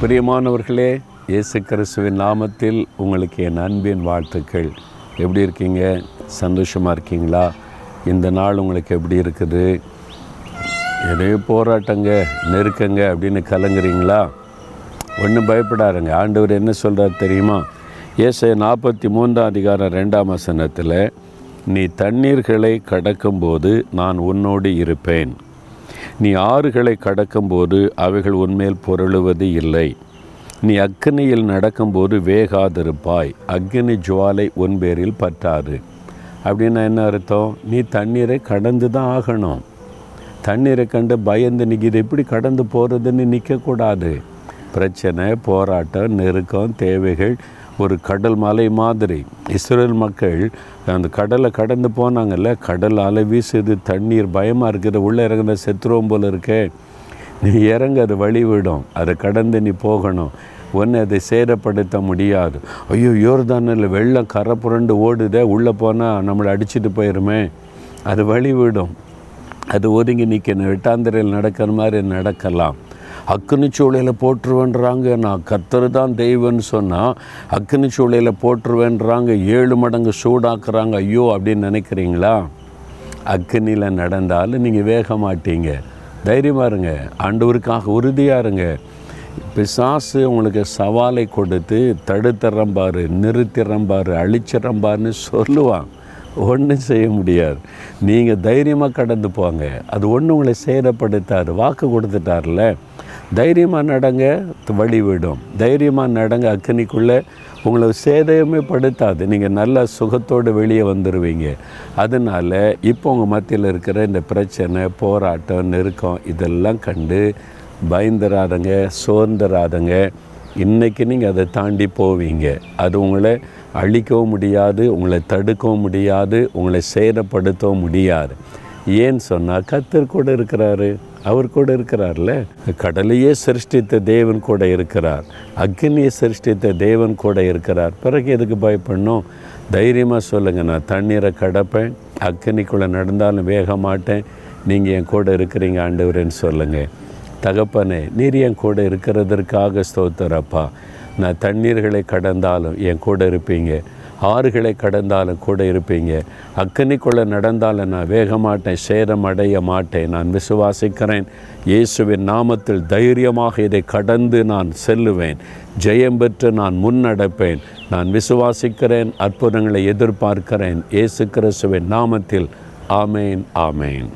பிரியமானவர்களே இயேசு கிறிஸ்துவின் நாமத்தில் உங்களுக்கு என் அன்பின் வாழ்த்துக்கள். எப்படி இருக்கீங்க? சந்தோஷமாக இருக்கீங்களா? இந்த நாள் உங்களுக்கு எப்படி இருக்குது? எதே போராட்டங்க நெருக்கங்க அப்படின்னு கலங்குறீங்களா? ஒன்றும் பயப்படாருங்க ஆண்டவர் என்ன சொல்கிறார் தெரியுமா? ஏசை நாற்பத்தி மூன்றாம் அதிகாரம் ரெண்டாம் வசனத்தில் நீ தண்ணீர்களை கடக்கும்போது நான் உன்னோடு இருப்பேன். நீ ஆறுகளை கடக்கும்போது அவைகள் உன்மேல் பொருளுவது இல்லை. நீ அக்னியில் நடக்கும்போது வேகாதிருப்பாய். அக்னி ஜுவாலை உன் பேரில் பற்றாது. அப்படின்னா என்ன அர்த்தம்? நீ தண்ணீரை கடந்து தான் ஆகணும். தண்ணீரை கண்டு பயந்து நிற்கிது எப்படி கடந்து போகிறதுன்னு நிற்கக்கூடாது பிரச்சனை போராட்டம் நெருக்கம் தேவைகள் ஒரு கடல் மலை மாதிரி. இஸ்ரேல் மக்கள் அந்த கடலை கடந்து போனாங்கல்ல கடல் அலை வீசுது தண்ணீர் பயமாக இருக்குது உள்ளே இறங்குற செத்துருவோம் போல் இருக்கே. நீ இறங்க அது வழி விடும் அதை கடந்து நீ போகணும். ஒன்று அதை சேதப்படுத்த முடியாது. ஐயோ யோர்தானில் வெள்ளம் கரை புரண்டு ஓடுதே உள்ளே போனால் நம்மளை அடிச்சிட்டு போயிருமே. அது வழி விடும். அது ஒதுங்கி நிற்கணும் எட்டாந்திரையில் நடக்கிற மாதிரி நடக்கலாம். அக்னி போட்டுருவேன்றாங்க. நான் கத்தர் தான் தெய்வம்னு சொன்னால் அக்னி போட்டுருவேன்றாங்க. ஏழு மடங்கு சூடாக்குறாங்க. ஐயோ அப்படின்னு நினைக்கிறீங்களா? அக்னியில் நடந்தாலும் நீங்கள் வேக மாட்டீங்க. தைரியமாக இருங்க. ஆண்டவருக்காக உறுதியாக இருங்க. பிசாசு உங்களுக்கு சவாலை கொடுத்து தடுத்துறம்பாரு நிறுத்திறம்பார் அழிச்சிறம்பாருன்னு சொல்லுவான். ஒன்றும் செய்ய முடியாது. நீங்கள் தைரியமாக கடந்து போங்க. அது ஒன்று உங்களை சேதப்படுத்தார் வாக்கு கொடுத்துட்டார்ல? தைரியமாக நடங்க வழி விடும். தைரியமாக நடங்க அக்கனிக்குள்ளே உங்களை சேதமே படுத்தாது. நீங்கள் நல்லா சுகத்தோடு வெளியே வந்துடுவீங்க அதனால் இப்போ உங்கள் மத்தியில் இருக்கிற இந்த பிரச்சனை போராட்டம் நெருக்கம் இதெல்லாம் கண்டு பயந்துராதங்க சோர்ந்துராதங்க. இன்றைக்கி நீங்கள் அதை தாண்டி போவீங்க. அது உங்களை அழிக்கவும் முடியாது உங்களை தடுக்கவும் முடியாது உங்களை சேதப்படுத்தவும் முடியாது. ஏன்னு சொன்னால் கத்தர் கூட இருக்கிறாரு. அவர் கூட இருக்கிறார்ல. கடலையே சிருஷ்டித்த தேவன் கூட இருக்கிறார். அக்னியை சிருஷ்டித்த தேவன் கூட இருக்கிறார். பிறகு எதுக்கு பயப்படணும்? தைரியமாக சொல்லுங்கள் நான் தண்ணீரை கடப்பேன். அக்னிக்குள்ளே நடந்தாலும் வேக மாட்டேன். நீங்கள் என் கூட இருக்கிறீங்க ஆண்டவரேன்னு சொல்லுங்கள் தகப்பனே நீர் என் கூட இருக்கிறதற்காக ஸ்தோத்திரப்பா. நான் தண்ணீர்களை கடந்தாலும் என் கூட இருப்பீங்க. ஆறுகளை கடந்தாலும் கூட இருப்பீங்க. அக்கனிக்குள்ளே நடந்தாலும் நான் வேகமாட்டேன் சேதம் அடைய மாட்டேன். நான் விசுவாசிக்கிறேன். இயேசுவின் நாமத்தில் தைரியமாக இதை கடந்து நான் செல்லுவேன். ஜெயம் பெற்று நான் முன்னடப்பேன். நான் விசுவாசிக்கிறேன் அற்புதங்களை எதிர்பார்க்கிறேன். இயேசு கிறிஸ்துவின் நாமத்தில். ஆமேன் ஆமேன்.